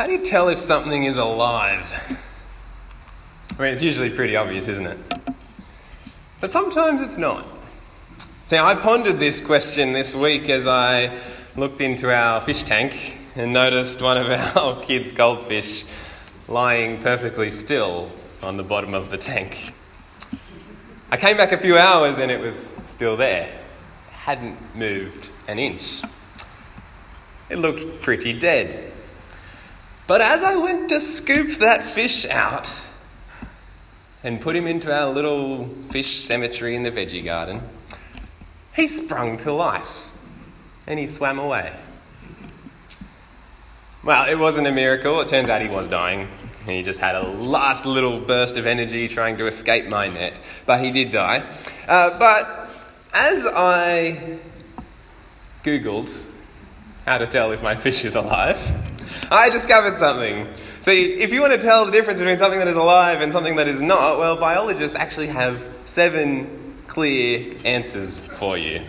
How do you tell if something is alive? I mean, it's usually pretty obvious, isn't it? But sometimes it's not. See, I pondered this question this week as I looked into our fish tank and noticed one of our kids' goldfish lying perfectly still on the bottom of the tank. I came back a few hours and it was still there. It hadn't moved an inch. It looked pretty dead. But as I went to scoop that fish out and put him into our little fish cemetery in the veggie garden, he sprung to life and he swam away. Well, it wasn't a miracle. It turns out he was dying. He just had a last little burst of energy trying to escape my net, but he did die. Uh, but as I Googled how to tell if my fish is alive, I discovered something. See, if you want to tell the difference between something that is alive and something that is not, well, biologists actually have seven clear answers for you.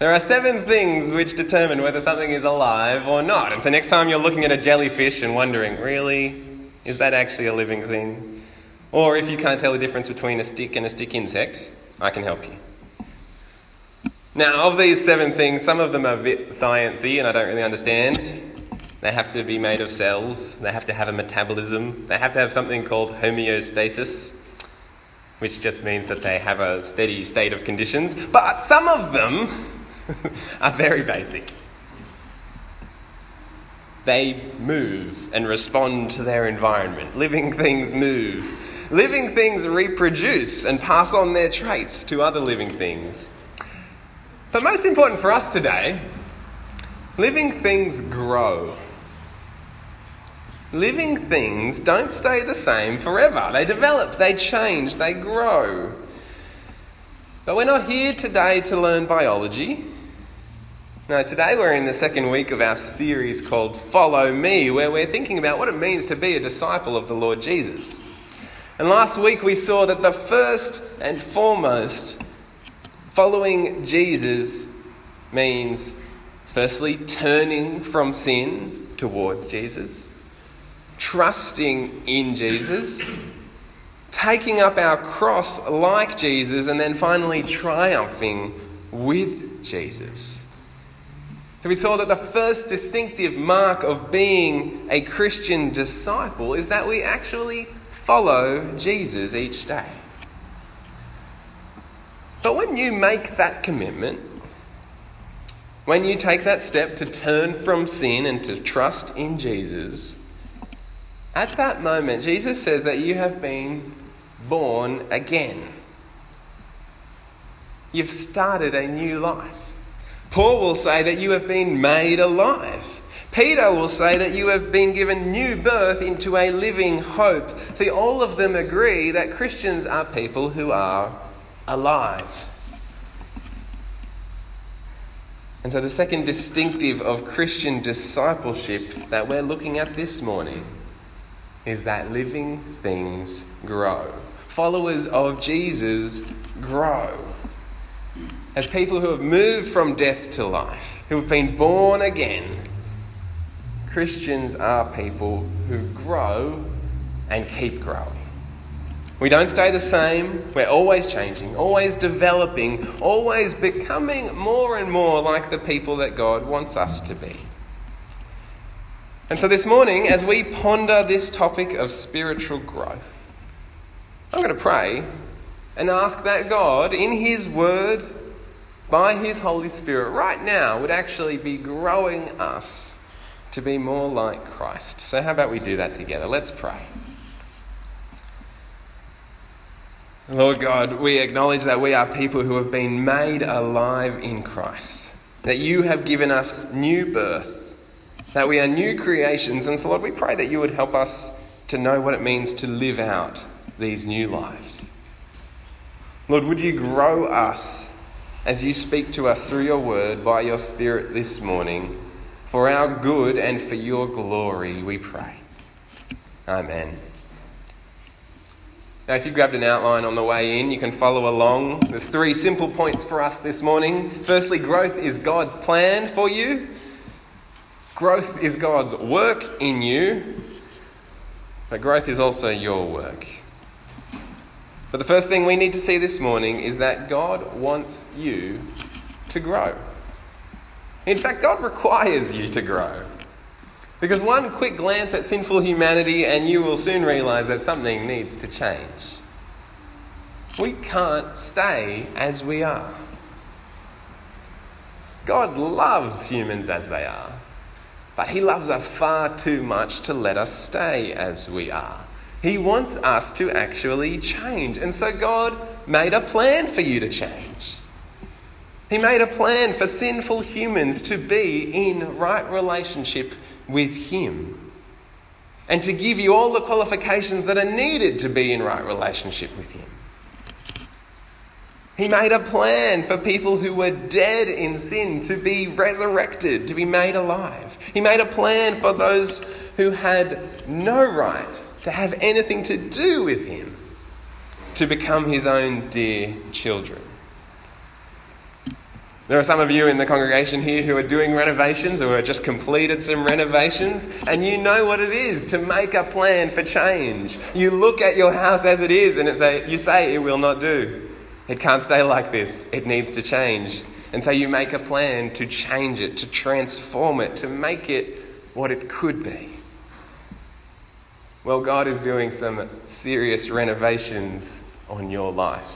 There are seven things which determine whether something is alive or not. And so next time you're looking at a jellyfish and wondering, really, is that actually a living thing? Or if you can't tell the difference between a stick and a stick insect, I can help you. Now, of these seven things, some of them are a bit sciencey and I don't really understand. They have to be made of cells, they have to have a metabolism, they have to have something called homeostasis, which just means that they have a steady state of conditions. But some of them are very basic. They move and respond to their environment. Living things move. Living things reproduce and pass on their traits to other living things. But most important for us today, living things grow. Living things don't stay the same forever. They develop, they change, they grow. But we're not here today to learn biology. Now, today we're in the second week of our series called Follow Me, where we're thinking about what it means to be a disciple of the Lord Jesus. And last week we saw that the first and foremost, following Jesus means firstly turning from sin towards Jesus, trusting in Jesus, taking up our cross like Jesus, and then finally triumphing with Jesus. So we saw that the first distinctive mark of being a Christian disciple is that we actually follow Jesus each day. But when you make that commitment, when you take that step to turn from sin and to trust in Jesus, at that moment, Jesus says that you have been born again. You've started a new life. Paul will say that you have been made alive. Peter will say that you have been given new birth into a living hope. See, all of them agree that Christians are people who are alive. And so, the second distinctive of Christian discipleship that we're looking at this morning is that living things grow. Followers of Jesus grow as people who have moved from death to life, who have been born again, Christians are people who grow and keep growing. We don't stay the same. We're always changing, always developing, always becoming more and more like the people that God wants us to be. And so this morning, as we ponder this topic of spiritual growth, I'm going to pray and ask that God, in His Word, by His Holy Spirit right now would actually be growing us to be more like Christ. So, how about we do that together? Let's pray. Lord God, we acknowledge that we are people who have been made alive in Christ, that you have given us new birth, that we are new creations. And so, Lord, we pray that you would help us to know what it means to live out these new lives. Lord, would you grow us as you speak to us through your word by your Spirit this morning. For our good and for your glory, we pray. Amen. Now, if you grabbed an outline on the way in, you can follow along. There's three simple points for us this morning. Firstly, growth is God's plan for you. Growth is God's work in you, but growth is also your work. But the first thing we need to see this morning is that God wants you to grow. In fact, God requires you to grow. Because one quick glance at sinful humanity and you will soon realize that something needs to change. We can't stay as we are. God loves humans as they are, but He loves us far too much to let us stay as we are. He wants us to actually change. And so God made a plan for you to change. He made a plan for sinful humans to be in right relationship with Him and to give you all the qualifications that are needed to be in right relationship with Him. He made a plan for people who were dead in sin to be resurrected, to be made alive. He made a plan for those who had no right to have anything to do with Him to become His own dear children. There are some of you in the congregation here who are doing renovations or have just completed some renovations, and you know what it is to make a plan for change. You look at your house as it is, and say, you say it will not do. It can't stay like this. It needs to change. And so you make a plan to change it, to transform it, to make it what it could be. Well, God is doing some serious renovations on your life.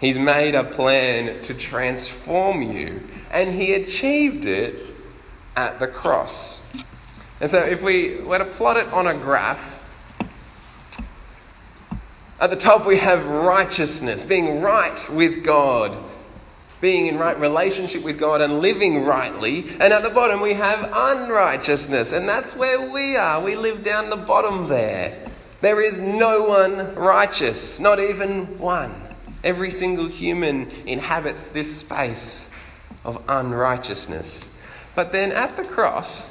He's made a plan to transform you, and He achieved it at the cross. And so, if we were to plot it on a graph, at the top we have righteousness, being right with God, being in right relationship with God and living rightly. And at the bottom we have unrighteousness, and that's where we are. We live down the bottom there. There is no one righteous, not even one. Every single human inhabits this space of unrighteousness. But then at the cross,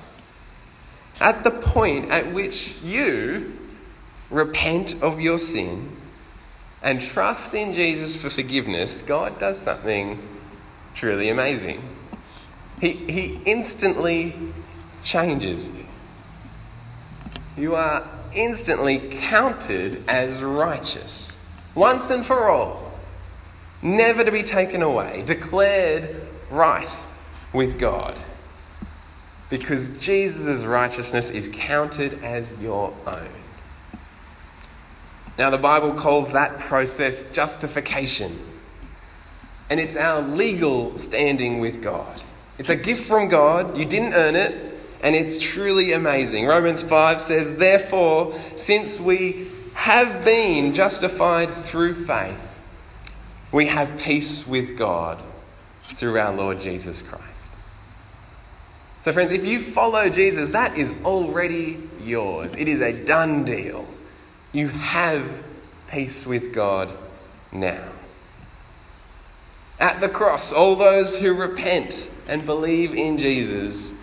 at the point at which you repent of your sin and trust in Jesus for forgiveness, God does something truly amazing. He, he instantly changes you. You are instantly counted as righteous, once and for all never to be taken away, declared right with God. Because Jesus' righteousness is counted as your own. Now, the Bible calls that process justification. And it's our legal standing with God. It's a gift from God, you didn't earn it, and it's truly amazing. Romans 5 says, Therefore, since we have been justified through faith, we have peace with God through our Lord Jesus Christ. So, friends, if you follow Jesus, that is already yours. It is a done deal. You have peace with God now. At the cross, all those who repent and believe in Jesus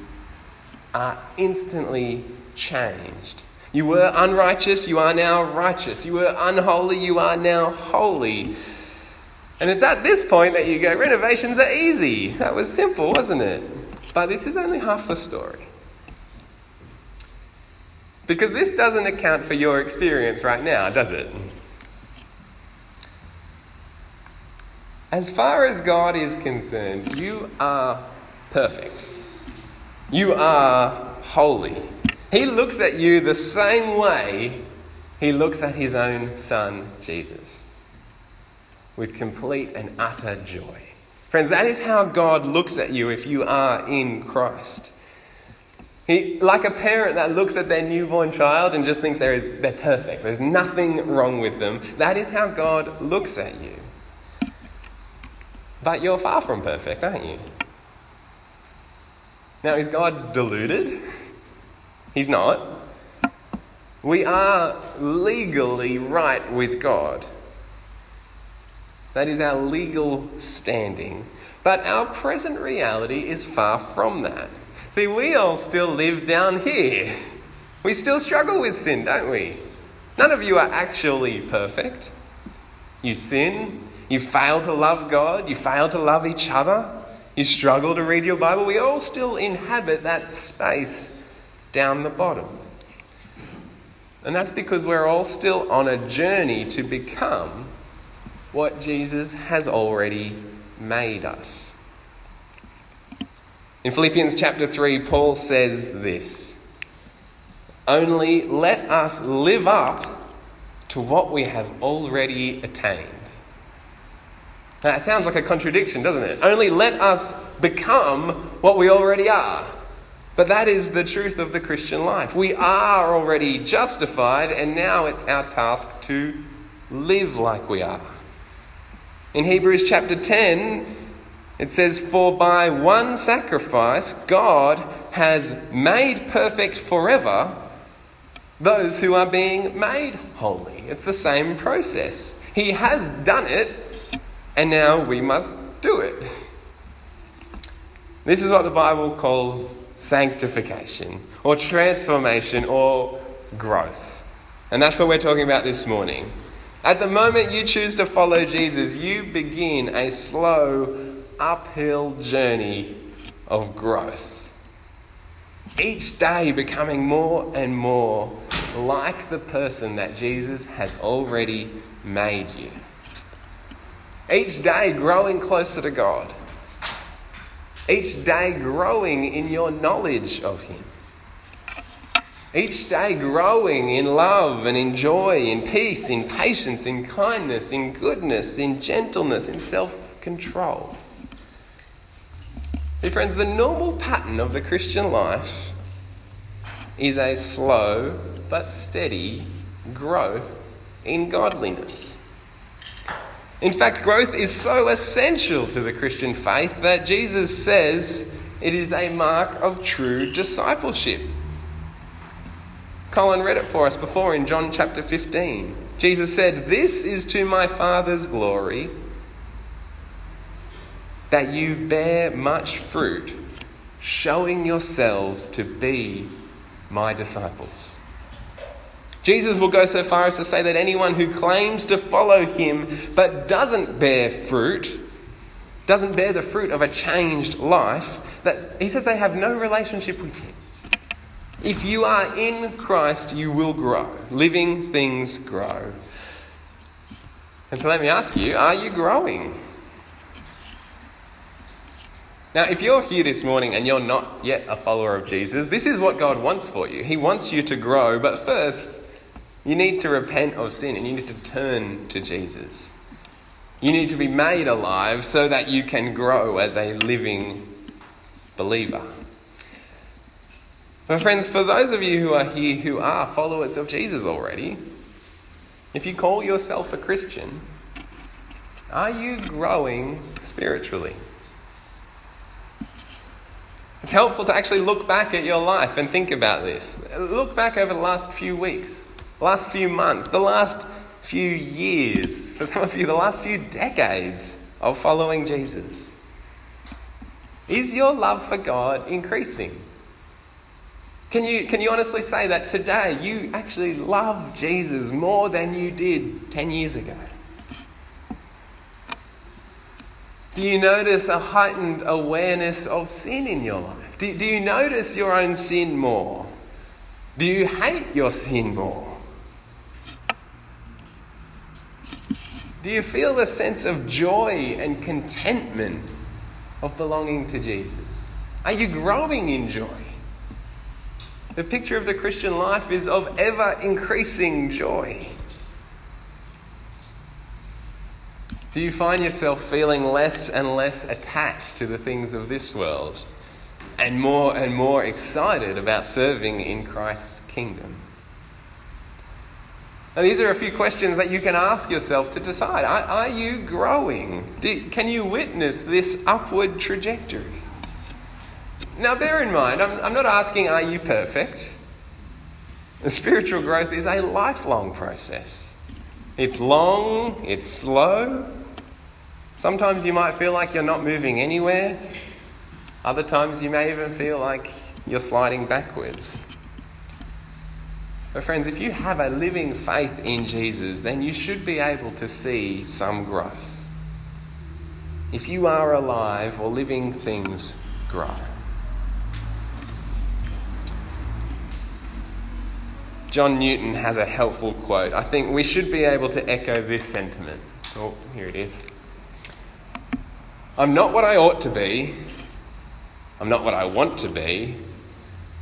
are instantly changed. You were unrighteous, you are now righteous. You were unholy, you are now holy. And it's at this point that you go, renovations are easy. That was simple, wasn't it? But this is only half the story. Because this doesn't account for your experience right now, does it? As far as God is concerned, you are perfect. You are holy. He looks at you the same way he looks at his own son, Jesus with complete and utter joy. Friends, that is how God looks at you if you are in Christ. He, like a parent that looks at their newborn child and just thinks there is, they're perfect, there's nothing wrong with them, that is how God looks at you. But you're far from perfect, aren't you? Now, is God deluded? He's not. We are legally right with God. That is our legal standing. But our present reality is far from that. See, we all still live down here. We still struggle with sin, don't we? None of you are actually perfect. You sin, you fail to love God, you fail to love each other, you struggle to read your Bible, we all still inhabit that space down the bottom. And that's because we're all still on a journey to become what Jesus has already made us. In Philippians chapter 3, Paul says this Only let us live up to what we have already attained. That sounds like a contradiction, doesn't it? Only let us become what we already are. But that is the truth of the Christian life. We are already justified, and now it's our task to live like we are. In Hebrews chapter 10, it says, For by one sacrifice God has made perfect forever those who are being made holy. It's the same process. He has done it, and now we must do it. This is what the Bible calls sanctification, or transformation, or growth. And that's what we're talking about this morning. At the moment you choose to follow Jesus, you begin a slow uphill journey of growth. Each day becoming more and more like the person that Jesus has already made you. Each day growing closer to God. Each day growing in your knowledge of Him. Each day growing in love and in joy, in peace, in patience, in kindness, in goodness, in gentleness, in self control. Hey, friends, the normal pattern of the Christian life is a slow but steady growth in godliness. In fact, growth is so essential to the Christian faith that Jesus says it is a mark of true discipleship. Colin read it for us before in John chapter 15. Jesus said, This is to my Father's glory that you bear much fruit, showing yourselves to be my disciples. Jesus will go so far as to say that anyone who claims to follow him but doesn't bear fruit, doesn't bear the fruit of a changed life, that he says they have no relationship with him. If you are in Christ, you will grow. Living things grow. And so let me ask you are you growing? Now, if you're here this morning and you're not yet a follower of Jesus, this is what God wants for you. He wants you to grow, but first, you need to repent of sin and you need to turn to Jesus. You need to be made alive so that you can grow as a living believer. But, friends, for those of you who are here who are followers of Jesus already, if you call yourself a Christian, are you growing spiritually? It's helpful to actually look back at your life and think about this. Look back over the last few weeks, last few months, the last few years, for some of you, the last few decades of following Jesus. Is your love for God increasing? Can you, can you honestly say that today you actually love Jesus more than you did 10 years ago? Do you notice a heightened awareness of sin in your life? Do, do you notice your own sin more? Do you hate your sin more? Do you feel the sense of joy and contentment of belonging to Jesus? Are you growing in joy? The picture of the Christian life is of ever increasing joy. Do you find yourself feeling less and less attached to the things of this world and more and more excited about serving in Christ's kingdom? Now, these are a few questions that you can ask yourself to decide. Are, are you growing? Do, can you witness this upward trajectory? Now, bear in mind, I'm, I'm not asking, are you perfect? Spiritual growth is a lifelong process. It's long, it's slow. Sometimes you might feel like you're not moving anywhere. Other times you may even feel like you're sliding backwards. But, friends, if you have a living faith in Jesus, then you should be able to see some growth. if you are alive or living things grow. John Newton has a helpful quote. I think we should be able to echo this sentiment. Oh, here it is. I'm not what I ought to be. I'm not what I want to be.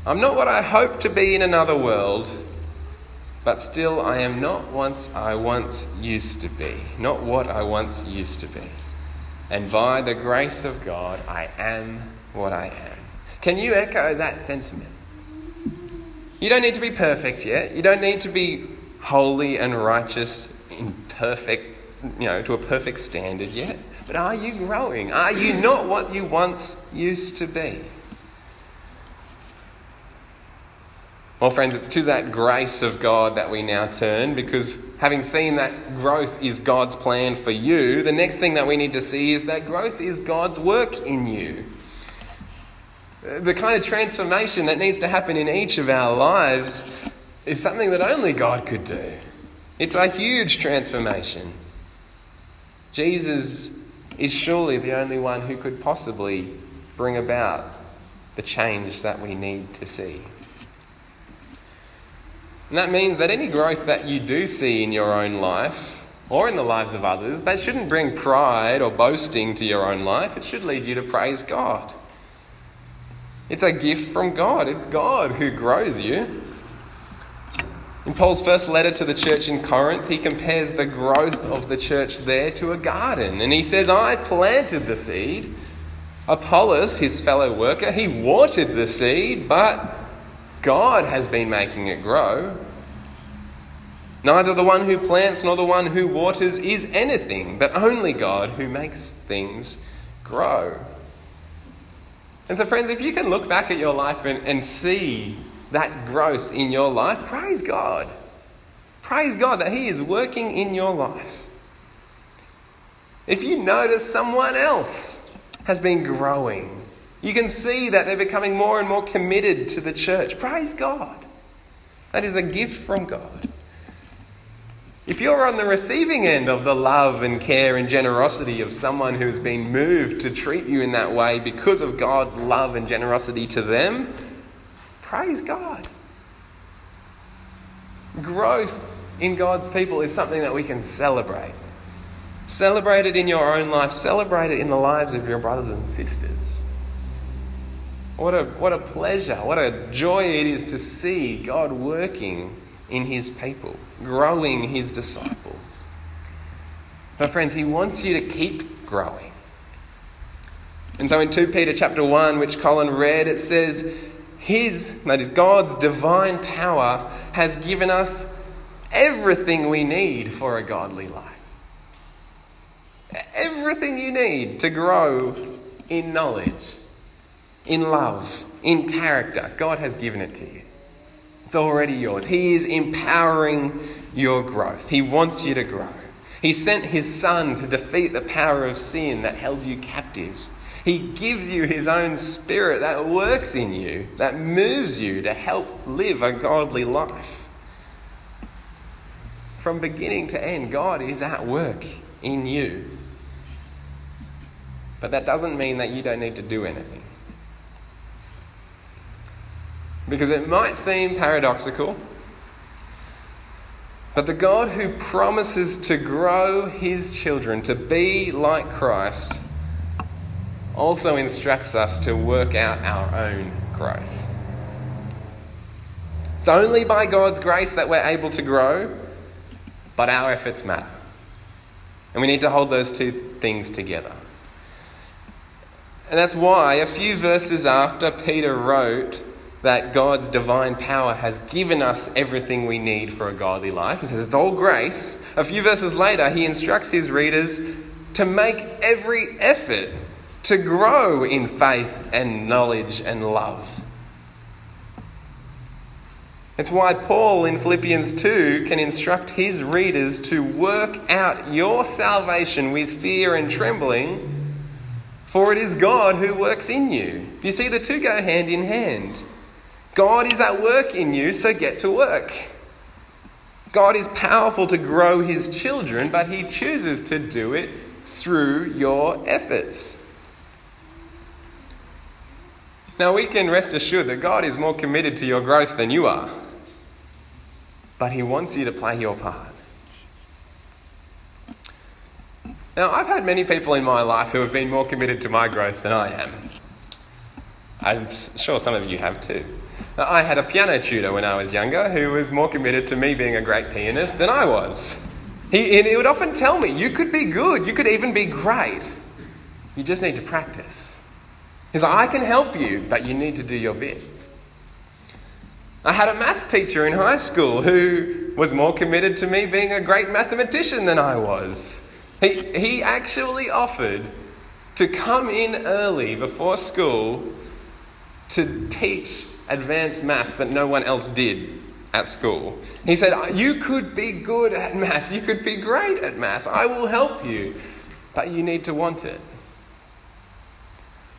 I'm not what I hope to be in another world. But still, I am not once I once used to be, not what I once used to be. And by the grace of God, I am what I am. Can you echo that sentiment? You don't need to be perfect yet. You don't need to be holy and righteous in perfect, you know, to a perfect standard yet. But are you growing? Are you not what you once used to be? Well, friends, it's to that grace of God that we now turn because having seen that growth is God's plan for you, the next thing that we need to see is that growth is God's work in you. The kind of transformation that needs to happen in each of our lives is something that only God could do. It's a huge transformation. Jesus is surely the only one who could possibly bring about the change that we need to see. And that means that any growth that you do see in your own life or in the lives of others, that shouldn't bring pride or boasting to your own life. It should lead you to praise God. It's a gift from God. It's God who grows you. In Paul's first letter to the church in Corinth, he compares the growth of the church there to a garden. And he says, I planted the seed. Apollos, his fellow worker, he watered the seed, but God has been making it grow. Neither the one who plants nor the one who waters is anything, but only God who makes things grow. And so, friends, if you can look back at your life and, and see that growth in your life, praise God. Praise God that He is working in your life. If you notice someone else has been growing, you can see that they're becoming more and more committed to the church. Praise God. That is a gift from God. If you're on the receiving end of the love and care and generosity of someone who's been moved to treat you in that way because of God's love and generosity to them, praise God. Growth in God's people is something that we can celebrate. Celebrate it in your own life, celebrate it in the lives of your brothers and sisters. What a, what a pleasure, what a joy it is to see God working in his people, growing his disciples. But friends, he wants you to keep growing. And so in 2 Peter chapter 1, which Colin read, it says, His, that is God's divine power, has given us everything we need for a godly life. Everything you need to grow in knowledge in love, in character. God has given it to you. It's already yours. He is empowering your growth. He wants you to grow. He sent His Son to defeat the power of sin that held you captive. He gives you His own Spirit that works in you, that moves you to help live a godly life. From beginning to end, God is at work in you. But that doesn't mean that you don't need to do anything. Because it might seem paradoxical, but the God who promises to grow his children to be like Christ also instructs us to work out our own growth. It's only by God's grace that we're able to grow, but our efforts matter. And we need to hold those two things together. And that's why a few verses after Peter wrote that God's divine power has given us everything we need for a godly life. He says it's all grace. A few verses later, he instructs his readers to make every effort to grow in faith and knowledge and love. It's why Paul in Philippians 2 can instruct his readers to work out your salvation with fear and trembling, for it is God who works in you. You see, the two go hand in hand. God is at work in you, so get to work. God is powerful to grow his children, but he chooses to do it through your efforts. Now, we can rest assured that God is more committed to your growth than you are, but He wants you to play your part. Now, I've had many people in my life who have been more committed to my growth than I am. I'm sure some of you have too. Now, I had a piano tutor when I was younger who was more committed to me being a great pianist than I was. He, he would often tell me, You could be good, you could even be great. You just need to practice. He's like, I can help you, but you need to do your bit. I had a math teacher in high school who was more committed to me being a great mathematician than I was. He, he actually offered to come in early before school to teach advanced math that no one else did at school. He said, You could be good at math, you could be great at math, I will help you, but you need to want it.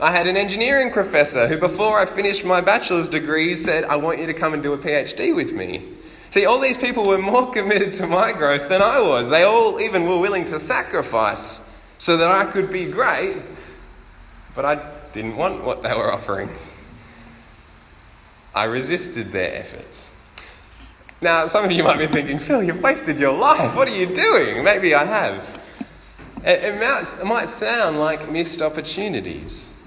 I had an engineering professor who, before I finished my bachelor's degree, said, I want you to come and do a PhD with me. See, all these people were more committed to my growth than I was. They all even were willing to sacrifice so that I could be great, but I didn't want what they were offering. I resisted their efforts. Now, some of you might be thinking, Phil, you've wasted your life. What are you doing? Maybe I have. It, it, might, it might sound like missed opportunities.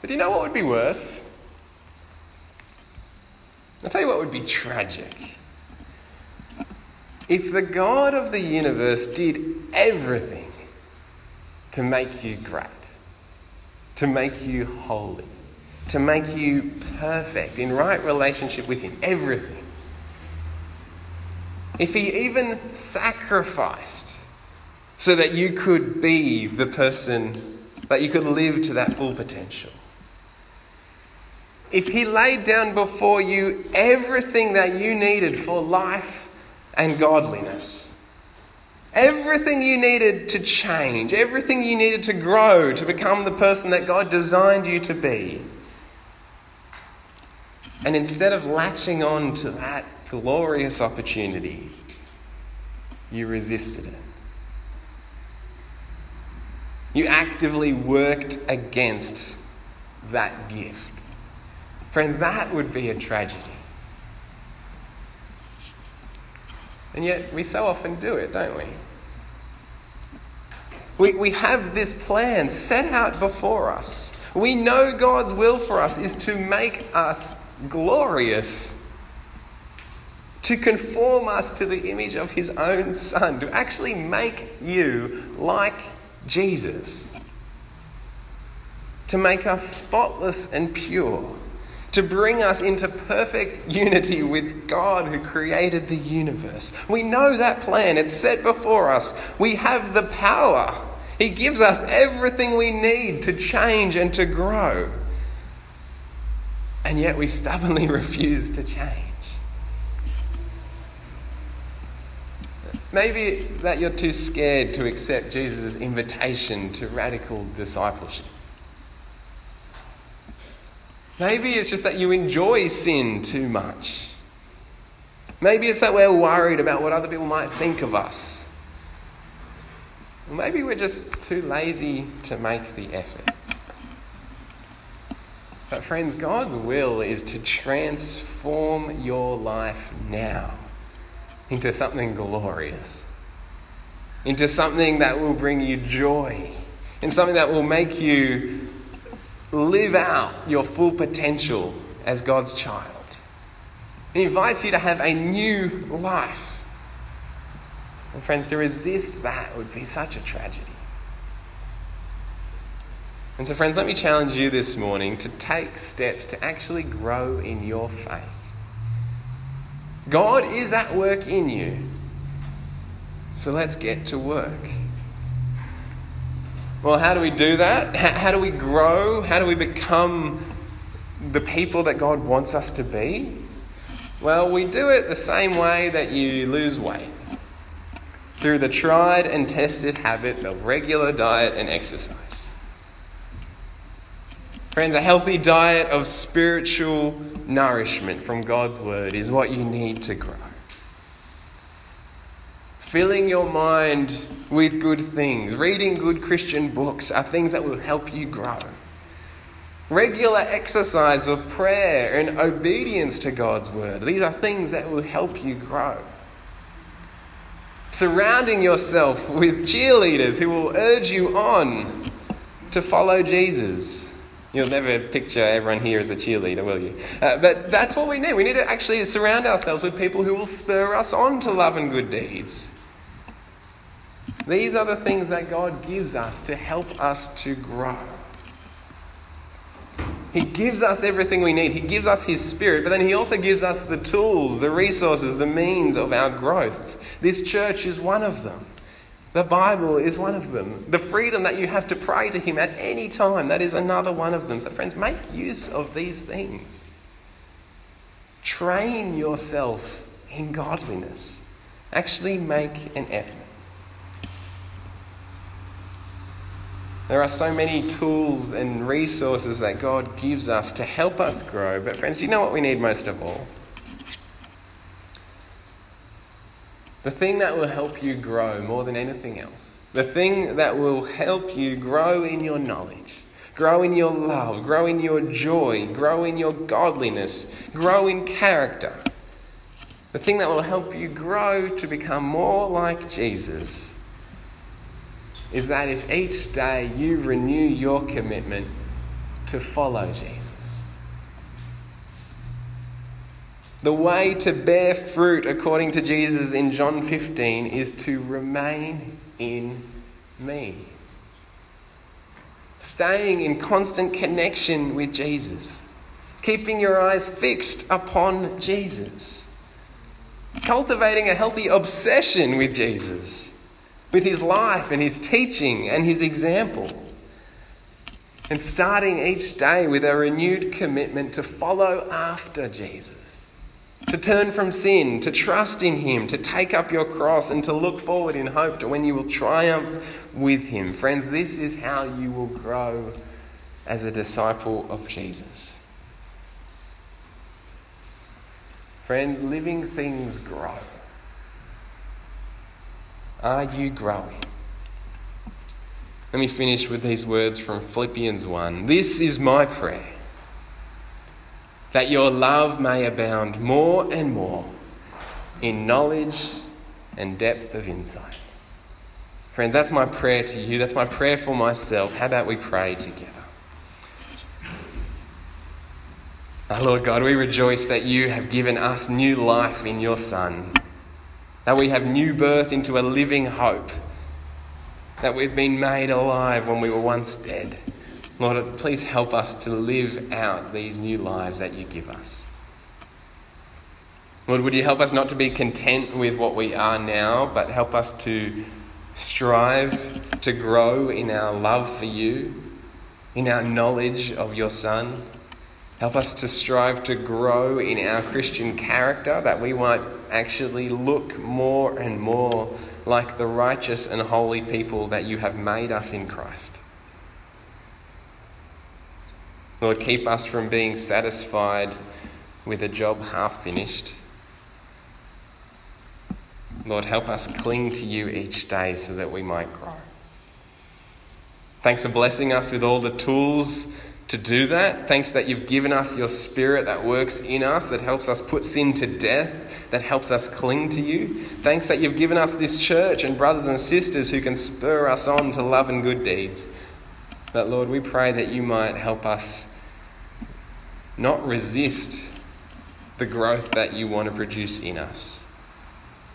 But do you know what would be worse? I'll tell you what would be tragic. If the God of the universe did everything to make you great, to make you holy, to make you perfect, in right relationship with Him, everything. If He even sacrificed so that you could be the person, that you could live to that full potential. If He laid down before you everything that you needed for life and godliness, Everything you needed to change, everything you needed to grow, to become the person that God designed you to be. And instead of latching on to that glorious opportunity, you resisted it. You actively worked against that gift. Friends, that would be a tragedy. And yet, we so often do it, don't we? We, we have this plan set out before us. We know God's will for us is to make us glorious to conform us to the image of his own son, to actually make you like Jesus, to make us spotless and pure, to bring us into perfect unity with God who created the universe. We know that plan, it's set before us. We have the power. He gives us everything we need to change and to grow and yet we stubbornly refuse to change. Maybe it's that you're too scared to accept Jesus' invitation to radical discipleship. Maybe it's just that you enjoy sin too much. Maybe it's that we're worried about what other people might think of us. maybe we're just too lazy to make the effort. But, friends, God's will is to transform your life now into something glorious, into something that will bring you joy, and something that will make you live out your full potential as God's child. He invites you to have a new life. And, friends, to resist that would be such a tragedy. And so, friends, let me challenge you this morning to take steps to actually grow in your faith. God is at work in you. So let's get to work. Well, how do we do that? How do we grow? How do we become the people that God wants us to be? Well, we do it the same way that you lose weight through the tried and tested habits of regular diet and exercise. Friends, a healthy diet of spiritual nourishment from God's Word is what you need to grow. filling your mind with good things, reading good Christian books are things that will help you grow. Regular exercise of prayer and obedience to God's word, these are things that will help you grow. Surrounding yourself with cheerleaders who will urge you on to follow Jesus. You'll never picture everyone here as a cheerleader, will you? Uh, but that's what we need. We need to actually surround ourselves with people who will spur us on to love and good deeds. These are the things that God gives us to help us to grow. He gives us everything we need. He gives us His Spirit, but then He also gives us the tools, the resources, the means of our growth. This church is one of them. The Bible is one of them. The freedom that you have to pray to Him at any time, that is another one of them. So, friends, make use of these things. Train yourself in godliness. Actually, make an effort. There are so many tools and resources that God gives us to help us grow. But, friends, you know what we need most of all? The thing that will help you grow more than anything else. The thing that will help you grow in your knowledge, grow in your love, grow in your joy, grow in your godliness, grow in character. The thing that will help you grow to become more like Jesus is that if each day you renew your commitment to follow Jesus. The way to bear fruit, according to Jesus in John 15, is to remain in me. Staying in constant connection with Jesus. Keeping your eyes fixed upon Jesus. Cultivating a healthy obsession with Jesus, with his life and his teaching and his example. And starting each day with a renewed commitment to follow after Jesus to turn from sin, to trust in Him, to take up your cross, and to look forward in hope to when you will triumph with Him. Friends, this is how you will grow as a disciple of Jesus. Friends, living things grow. Are you growing? Let me finish with these words from Philippians 1. This is my prayer that your love may abound more and more in knowledge and depth of insight. Friends, that's my prayer to you. That's my prayer for myself. How about we pray together? Oh, Lord God, we rejoice that you have given us new life in your Son, that we have new birth into a living hope, that we've been made alive when we were once dead. Lord, please help us to live out these new lives that you give us. Lord, would you help us not to be content with what we are now, but help us to strive to grow in our love for you, in our knowledge of your Son. Help us to strive to grow in our Christian character, that we might actually look more and more like the righteous and holy people that you have made us in Christ. Lord, keep us from being satisfied with a job half finished. Lord, help us cling to you each day so that we might grow. Thanks for blessing us with all the tools to do that. Thanks that you've given us your spirit that works in us, that helps us put sin to death, that helps us cling to you. Thanks that you've given us this church and brothers and sisters who can spur us on to love and good deeds. But Lord, we pray that you might help us not resist the growth that you want to produce in us.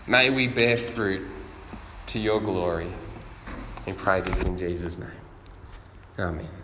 May we bear fruit to your glory. We pray this in Jesus' name. Amen.